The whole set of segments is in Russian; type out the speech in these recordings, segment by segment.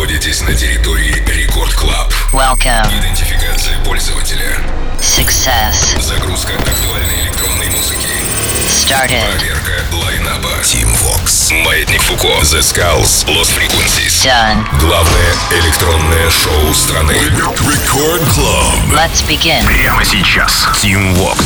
находитесь на территории Record Club. Welcome. Идентификация пользователя. Success. Загрузка актуальной электронной музыки. Started. Проверка лайнапа. Тим Вокс. Маятник Фуко. The Skulls. Lost Frequencies. Done. Главное электронное шоу страны. Record Club. Let's begin. Прямо сейчас. Тим Вокс.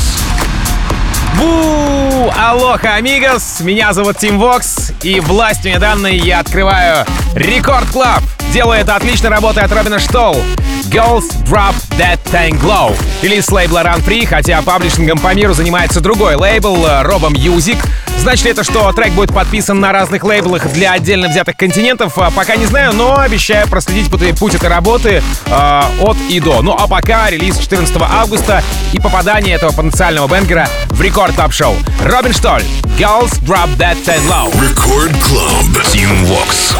Бу! Aloha, amigos! Меня зовут Тим Вокс, и властью данной я открываю Record Club. Делаю это отлично, работая от Робина Штолл. Girls Drop That Thing Glow. Релиз лейбла Run Free, хотя паблишингом по миру занимается другой лейбл Robo Music. Значит ли это, что трек будет подписан на разных лейблах для отдельно взятых континентов? А, Пока не знаю, но обещаю проследить путь, этой работы э, от и до. Ну а пока релиз 14 августа и попадание этого потенциального banger а в рекорд топ шоу Робин Штоль, Girls Drop That Thing Low. Record Club. Team Vox.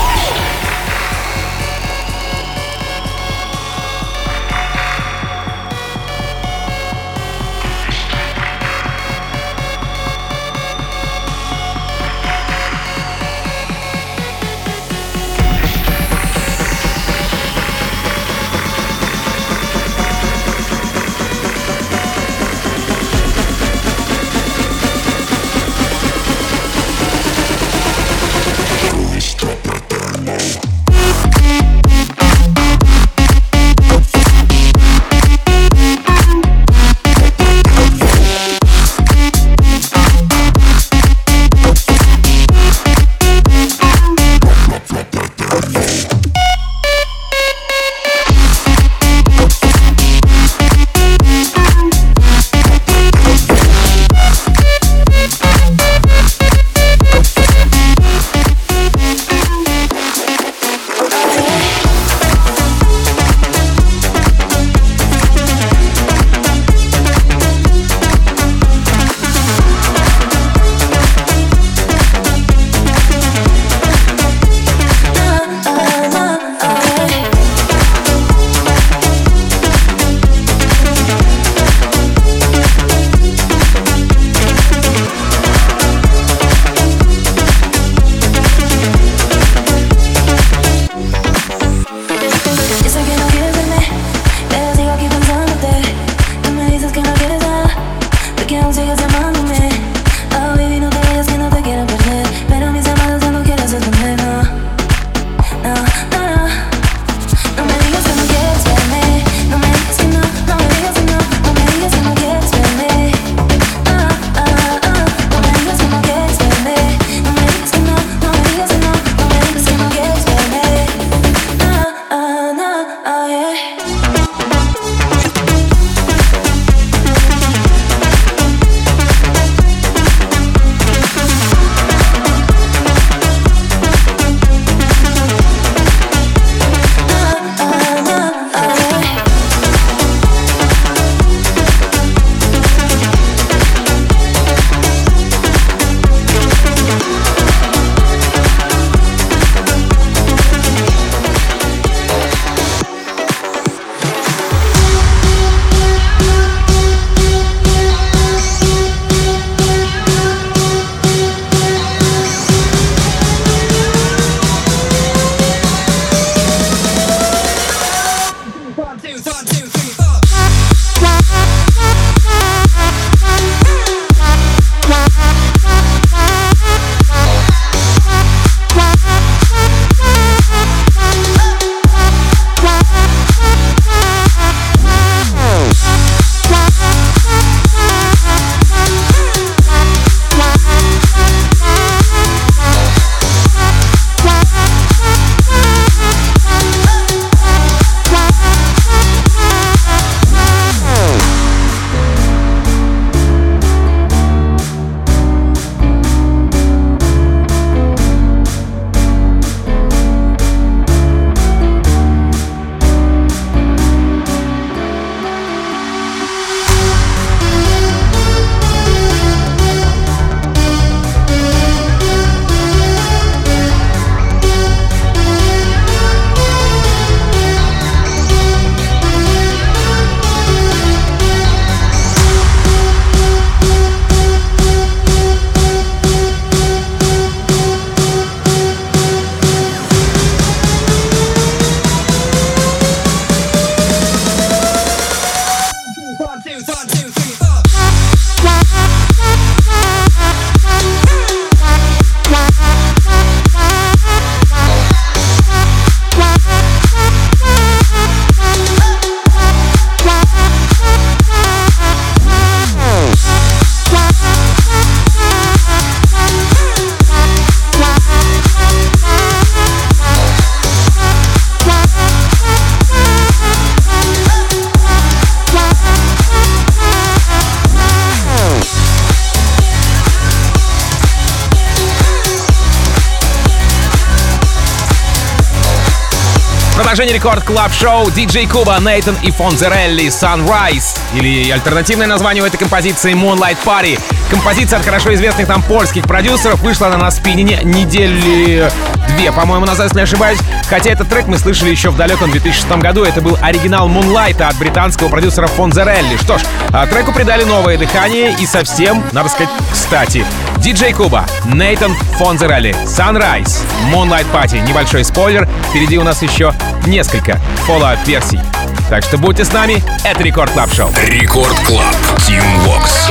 Продолжение рекорд клаб шоу DJ Куба, Нейтан и Фонзерелли Sunrise. Или альтернативное название у этой композиции Moonlight Party. Композиция от хорошо известных нам польских продюсеров вышла она на спинине недели две, по-моему, назад, если не ошибаюсь. Хотя этот трек мы слышали еще в далеком 2006 году. Это был оригинал Moonlight от британского продюсера Фонзерелли. Что ж, а треку придали новое дыхание и совсем, надо сказать, кстати. DJ Куба, Нейтан Фонзерелли, Sunrise, Moonlight Party. Небольшой спойлер, впереди у нас еще несколько follow версий Так что будьте с нами, это Record Club Шоу. Record Club, Тим Вокс.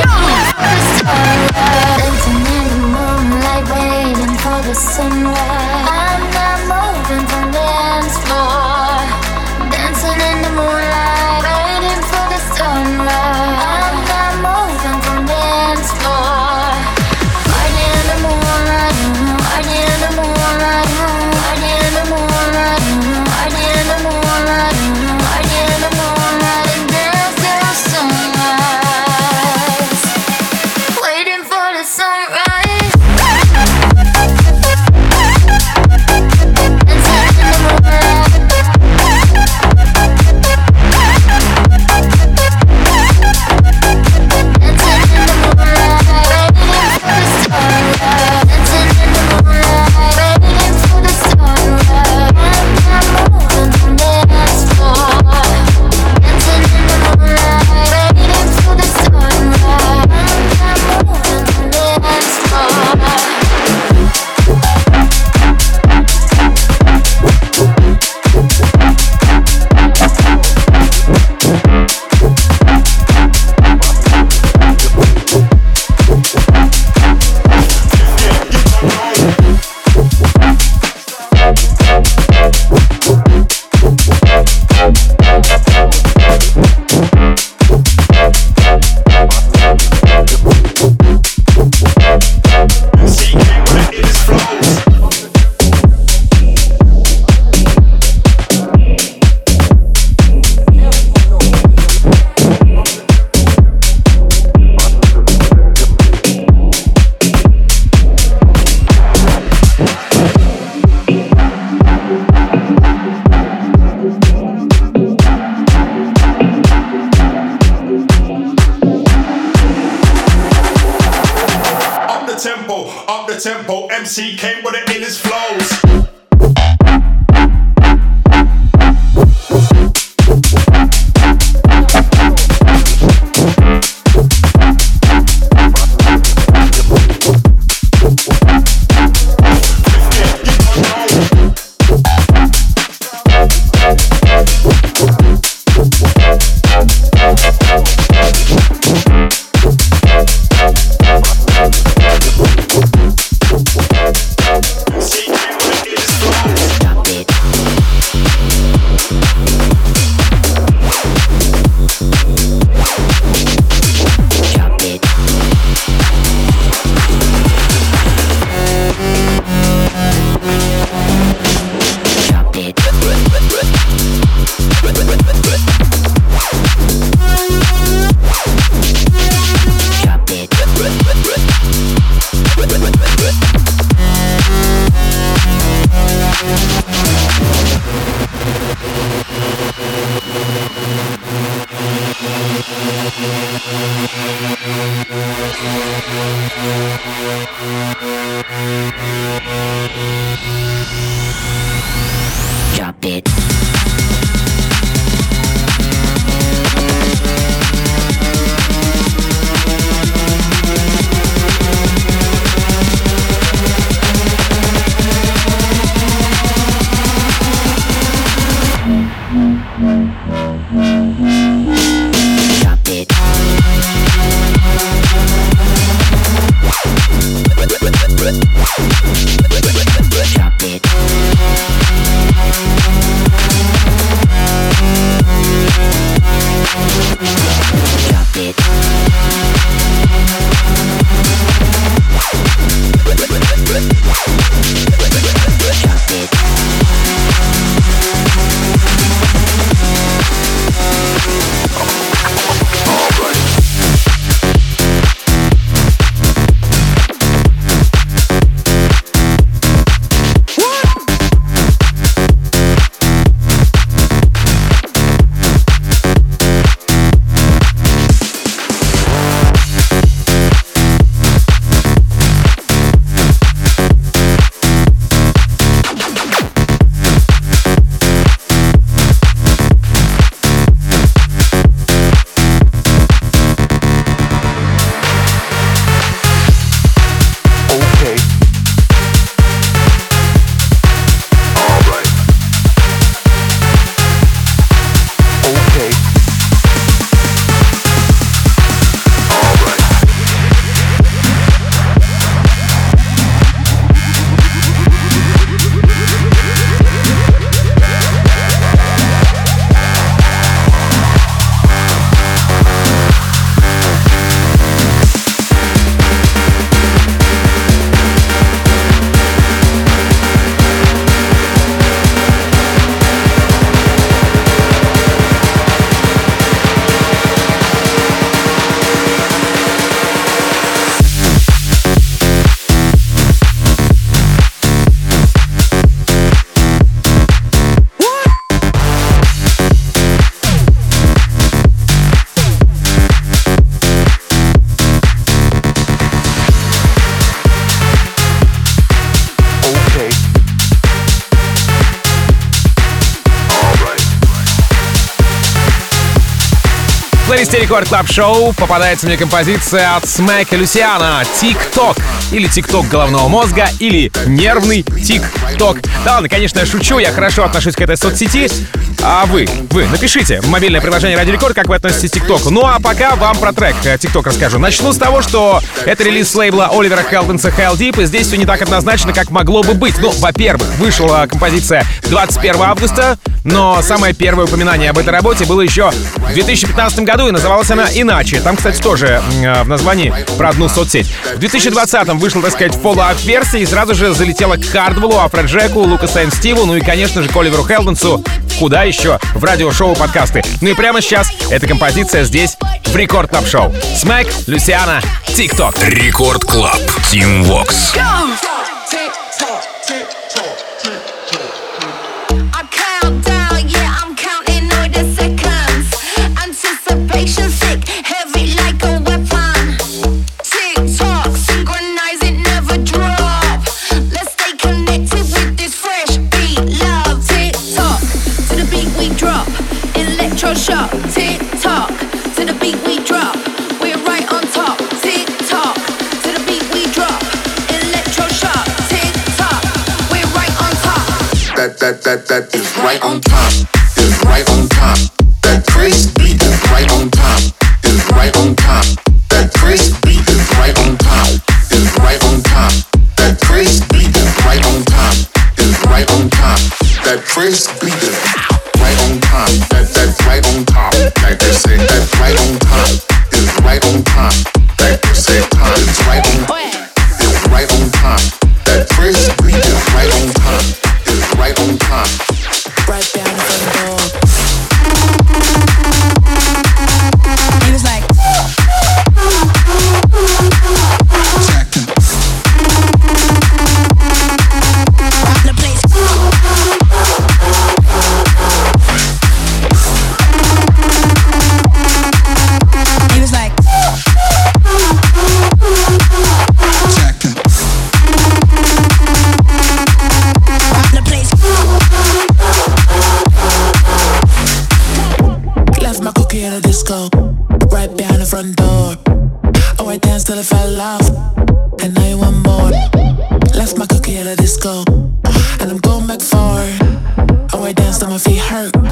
I'm Новости Record Club Шоу. Попадается мне композиция от SMACK и Luciana. «Тик-ток» или «Тик-ток головного мозга» или «Нервный тик-ток». Да ладно, конечно, я шучу, я хорошо отношусь к этой соцсети, а вы, вы, напишите в мобильное приложение Радио Рекорд, как вы относитесь к ТикТоку. Ну а пока вам про трек э, ТикТок расскажу. Начну с того, что это релиз лейбла Оливера Хелденса Heldeep, и здесь все не так однозначно, как могло бы быть. Ну, во-первых, вышла композиция 21 августа, но самое первое упоминание об этой работе было еще в 2015 году, и называлась она иначе. Там, кстати, тоже э, в названии про одну соцсеть. В 2020м вышла, так сказать, follow-up версия и сразу же залетела к Хардвеллу, Афроджеку, Лукасу Стиву, ну и, конечно же, к Оливеру Хелденсу. Куда еще? еще в радиошоу подкасты. Ну и прямо сейчас эта композиция здесь в Record Club Шоу. SMACK, Luciana, ТикТок. Record Club, Тим Вокс. Go! cause he hurt.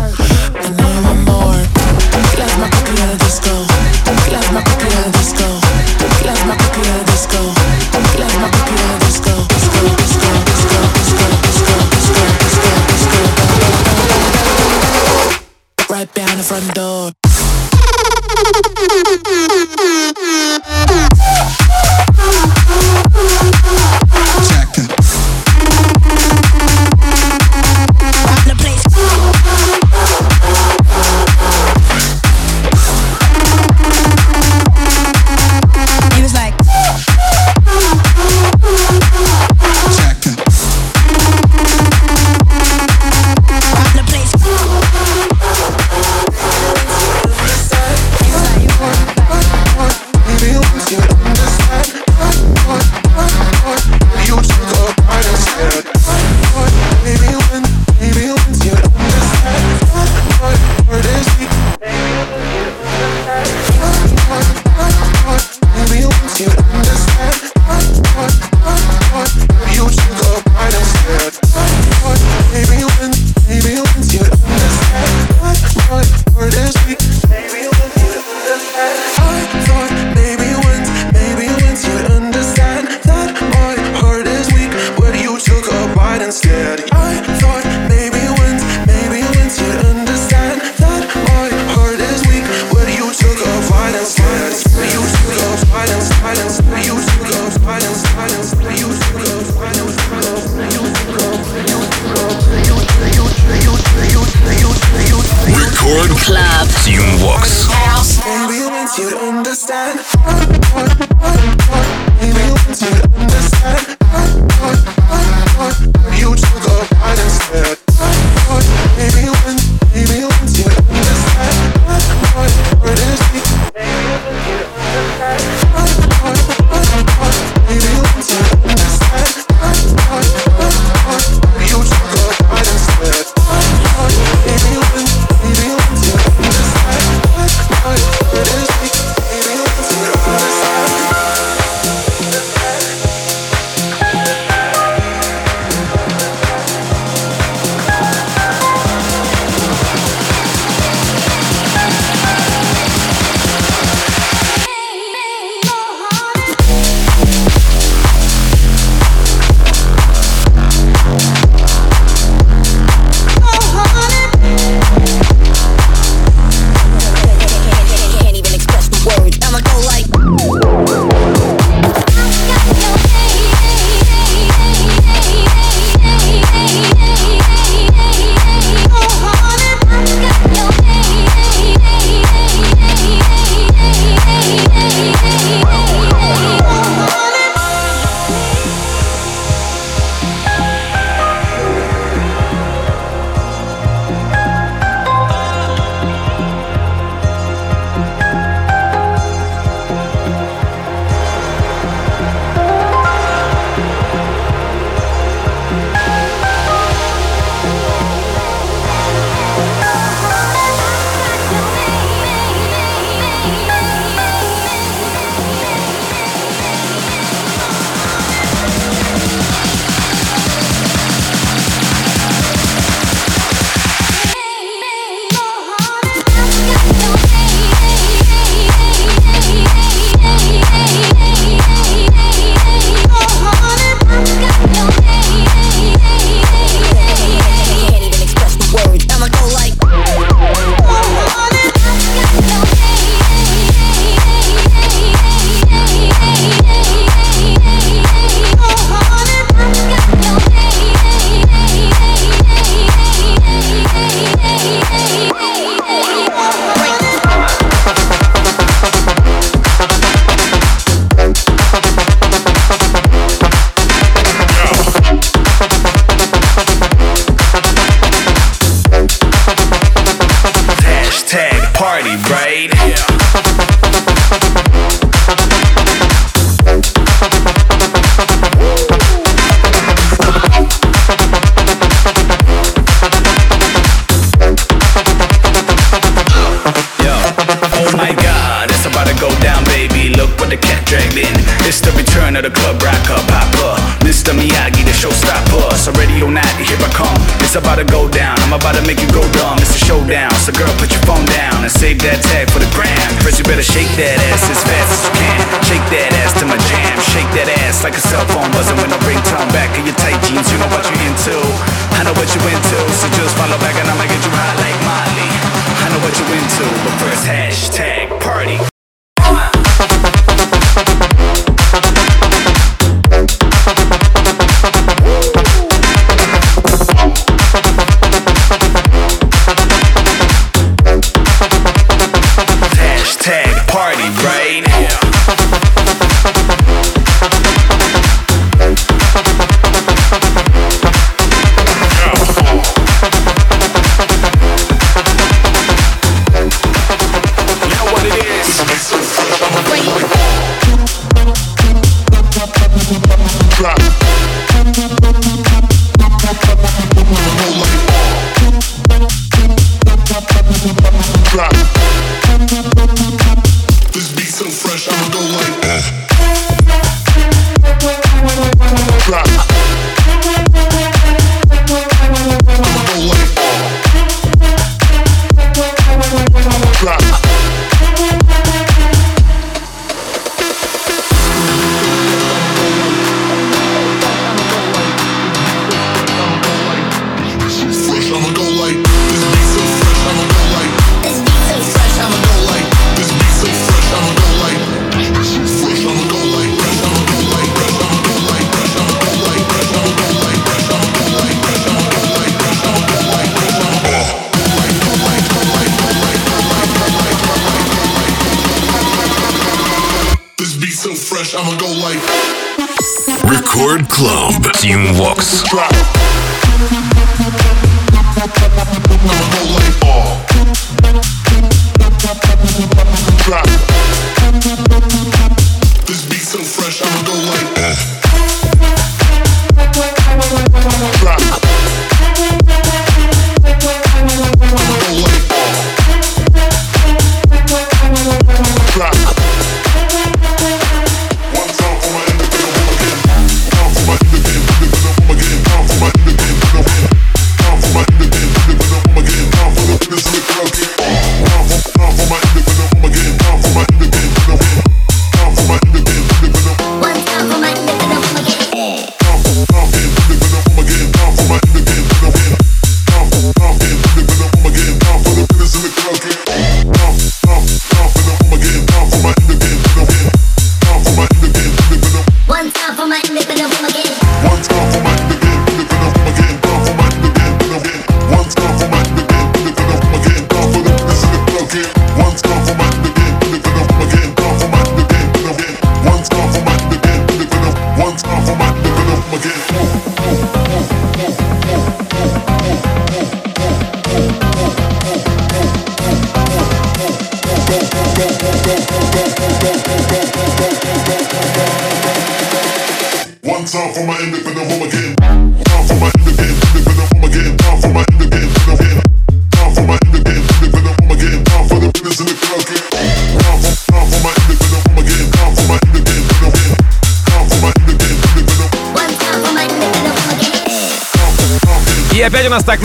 Maybe you want to understand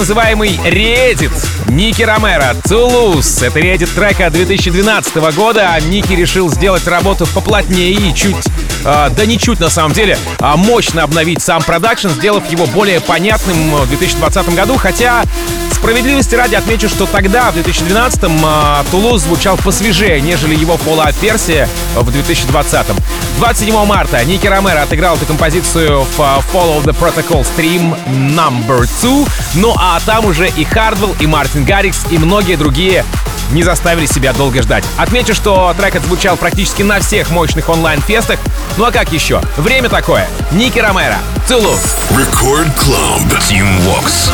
называемый «Редит». Ники Ромеро, «Тулуз». Это редит трека 2012 года, а Ники решил сделать работу поплотнее и чуть а, да не чуть на самом деле, а мощно обновить сам продакшн, сделав его более понятным э, в 2020 году, хотя справедливости ради отмечу, что тогда, в 2012-м, а, э, Тулуз звучал посвежее, нежели его фоллоуп-версия в 2020-м. 27 марта Ники Ромеро отыграл эту композицию в а, Follow the Protocol Stream Number 2. Ну а там уже и Хардвелл, и Мартин Гаррикс, и многие другие не заставили себя долго ждать. Отмечу, что трек отзвучал практически на всех мощных онлайн-фестах. Ну а как еще? Время такое. Ники Ромеро. Тулу. Record Club. Team Vox.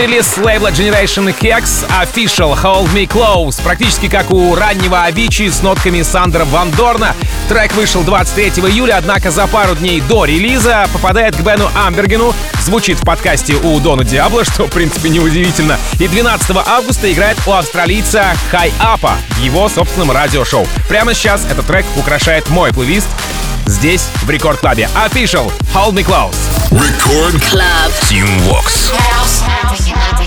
Экспозитивный релиз лейбла Generation Hex Official Hold Me Close. Практически как у раннего Avicii с нотками Сандра Ван Дорна. Трек вышел 23 июля, однако за пару дней до релиза попадает к Бену Амбергену, звучит в подкасте у Дона Диабло, что в принципе неудивительно, и 12 августа играет у австралийца Хай Апа его собственном радиошоу. Прямо сейчас этот трек украшает мой плейлист здесь, в Рекорд Клабе. Official Hold Me Close. Record Club. Team Vox. Boston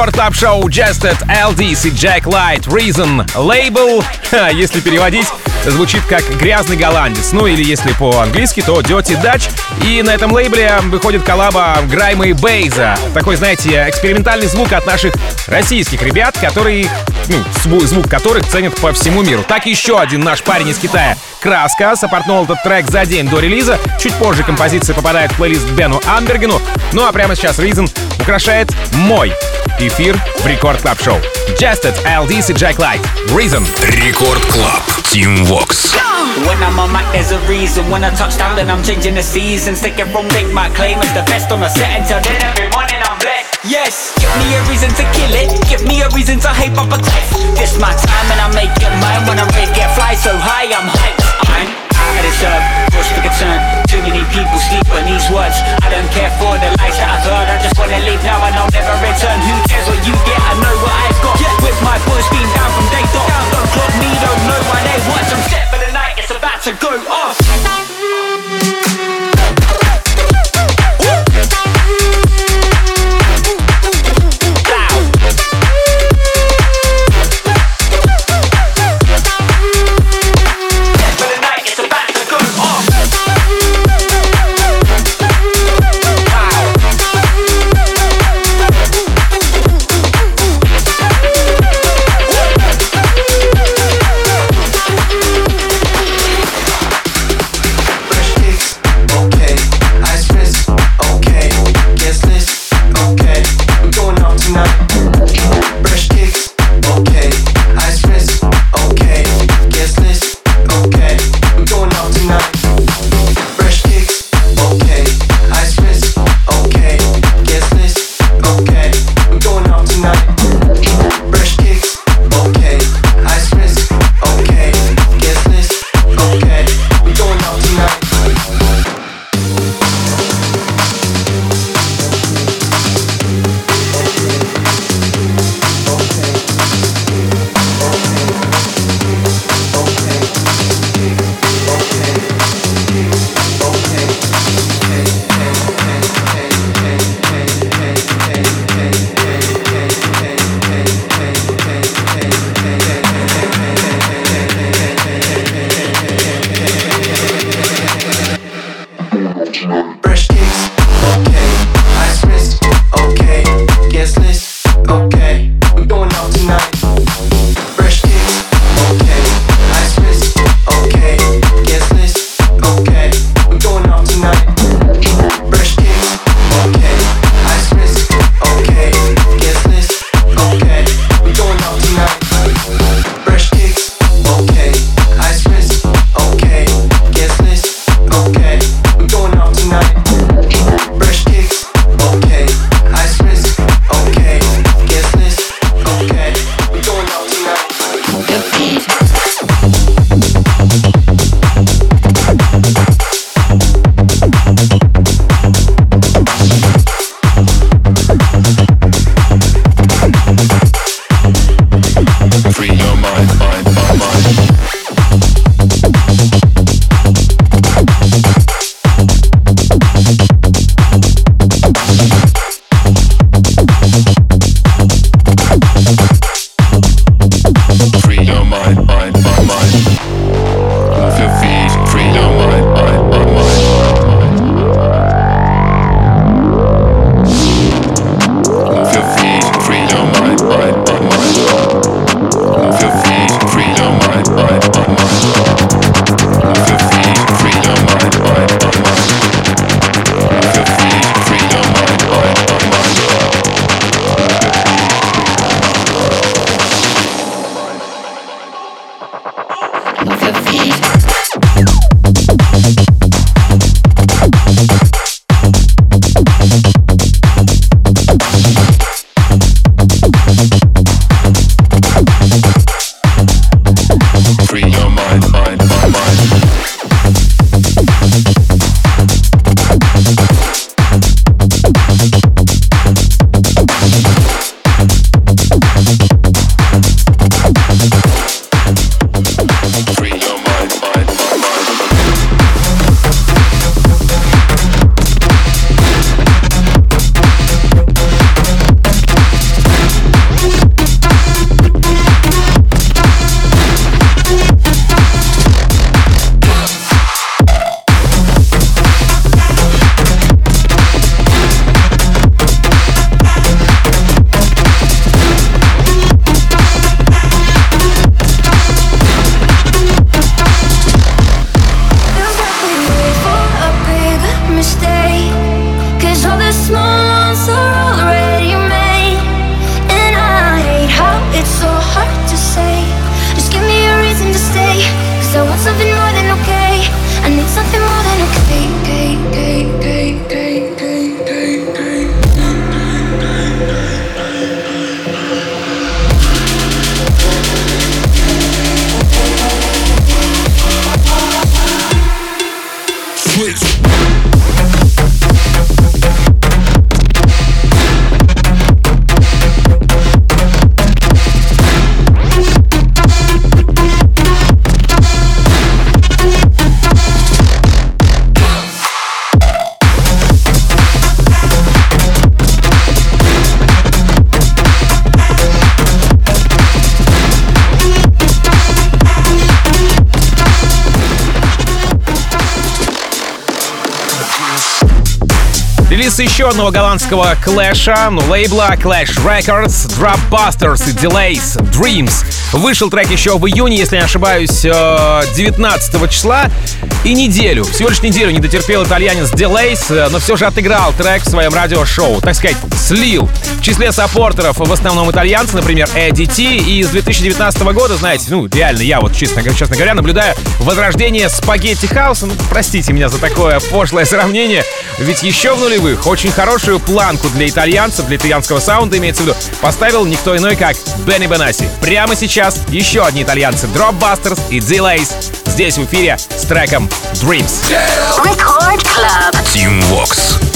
рекорд клаб шоу Just at LDs и Jack Light Reason Label. Ха, если переводить, звучит как грязный голландец. Ну или если по-английски, то Dirty Dutch. И на этом лейбле выходит коллаба Грайма и Бейза. Такой, знаете, экспериментальный звук от наших российских ребят, которые, ну, зву- звук которых ценят по всему миру. Так еще один наш парень из Китая, Краска, сопортнул этот трек за день до релиза. Чуть позже композиция попадает в плейлист Бену Амбергену. Ну а прямо сейчас Reason украшает мой эфир в Рекорд Клаб Шоу. Just at LDs и Jack Light. Reason. Рекорд Клаб. Team Vox. When I'm on mic, there's a reason. When I touch down, then I'm changing the seasons. Take it from Nick, my claim as the best on the set until then every morning I'm blessed. Yes, give me a reason to kill it. Give me a reason to hype up a cliff. This my time and I make it mine. When I'm ready, get fly so high, I'm hyped. out of serve, cause concern. Too many people sleep on these words. I don't care for the lies that I've heard. I just wanna leave now and I'll never return. Who cares what you get? I know what I've got. With my boys being down from day dot. Don't clock me, don't know why they watch. I'm set for the night, it's about to go off. Еще одного голландского клэша, ну, лейбла Clash Records, Dropbusters и Delays Dreams. Вышел трек еще в июне, если не ошибаюсь, 19 э, числа. И неделю, всего лишь неделю не дотерпел итальянец Delays, э, но все же отыграл трек в своем радиошоу. Так сказать, слил. В числе саппортеров в основном итальянцы, например, Эдди Ти. И с 2019 года, знаете, ну, реально, я вот, честно, честно говоря, наблюдаю возрождение спагетти хауса. Ну, простите меня за такое пошлое сравнение. Ведь еще в нулевых очень хорошую планку для итальянцев, для итальянского саунда, имеется в виду, поставил никто иной, как Бенни Бенаси. Прямо сейчас еще одни итальянцы Dropbusters и Delays здесь в эфире с треком Dreams. Record Club. Team Vox.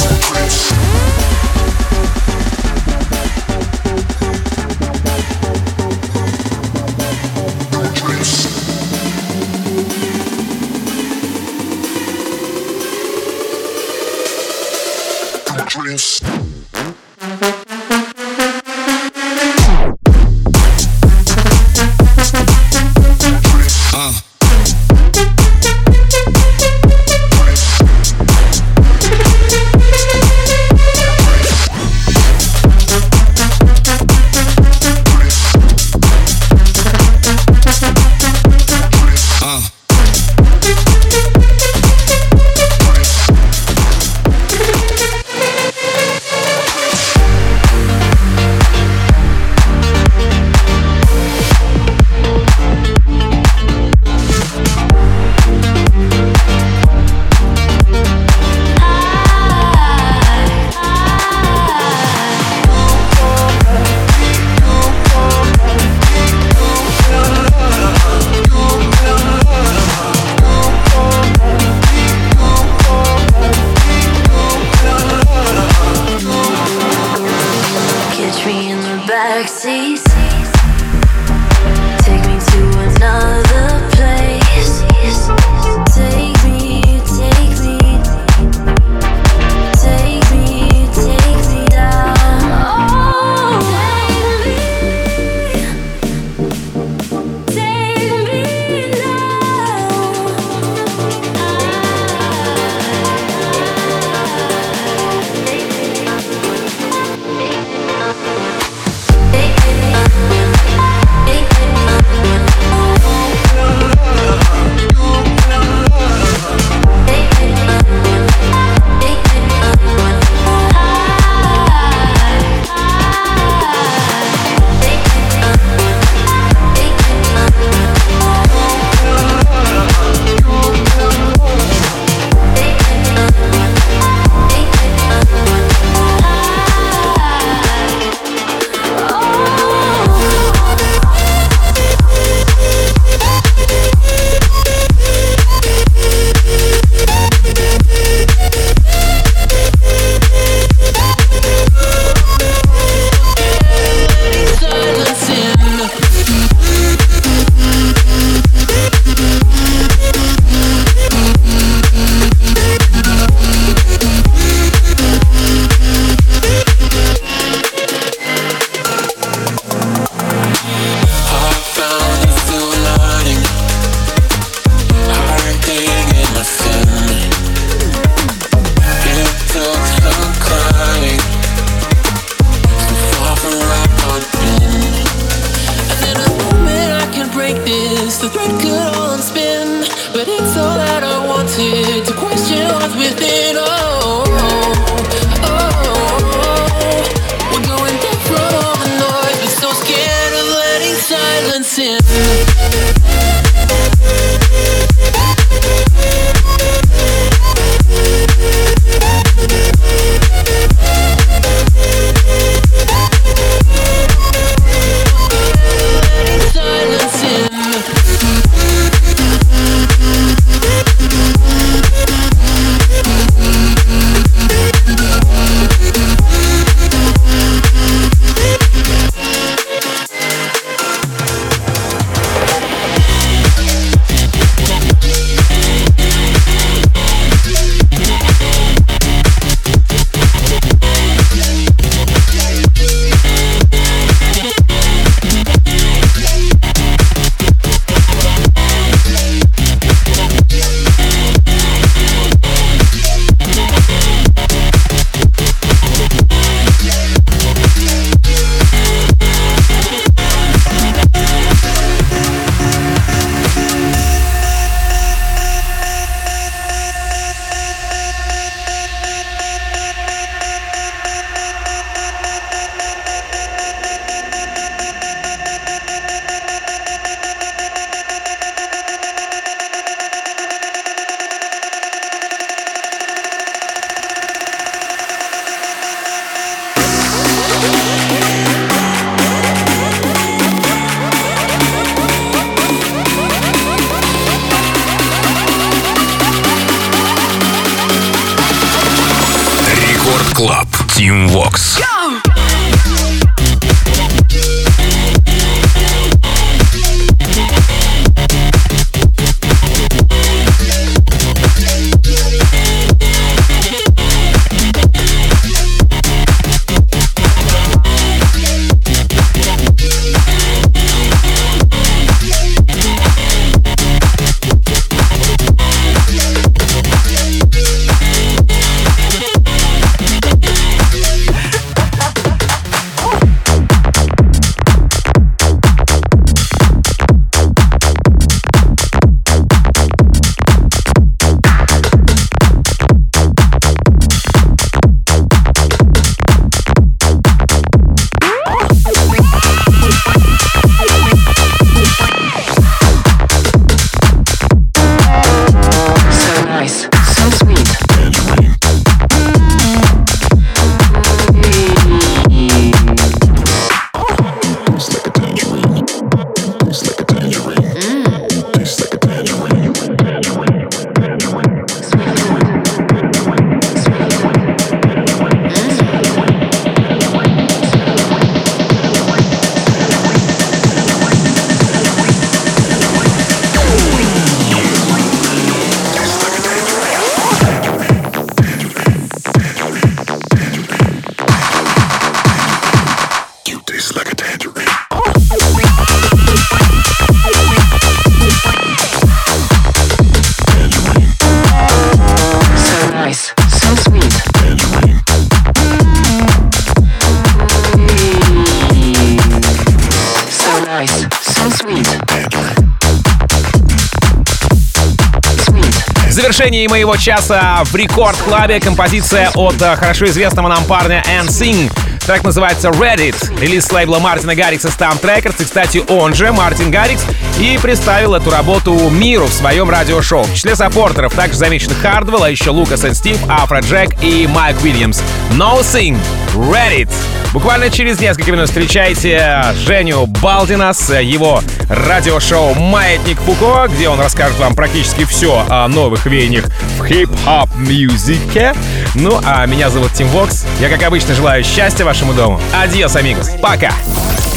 Завершении моего часа в Record Club е композиция от э, хорошо известного нам парня NSYNC. Трек называется Reddit, релиз лейбла Мартина Гаррикса STMPD Records. И, кстати, он же, Мартин Гаррикс, и представил эту работу миру в своем радиошоу. В числе саппортеров также замечены Хардвелл, а еще Лукас и Стив, Афроджек и Майк Уильямс. No Sing, Reddit. Буквально через несколько минут встречайте Женю Балдина с его радиошоу «Маятник Фуко», где он расскажет вам практически все о новых веяниях в хип-хоп мюзике. Ну, а меня зовут Тим Вокс. Я, как обычно, желаю счастья вашему дому. Адьос, амигос. Пока.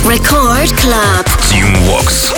Record Club. Тим Вокс.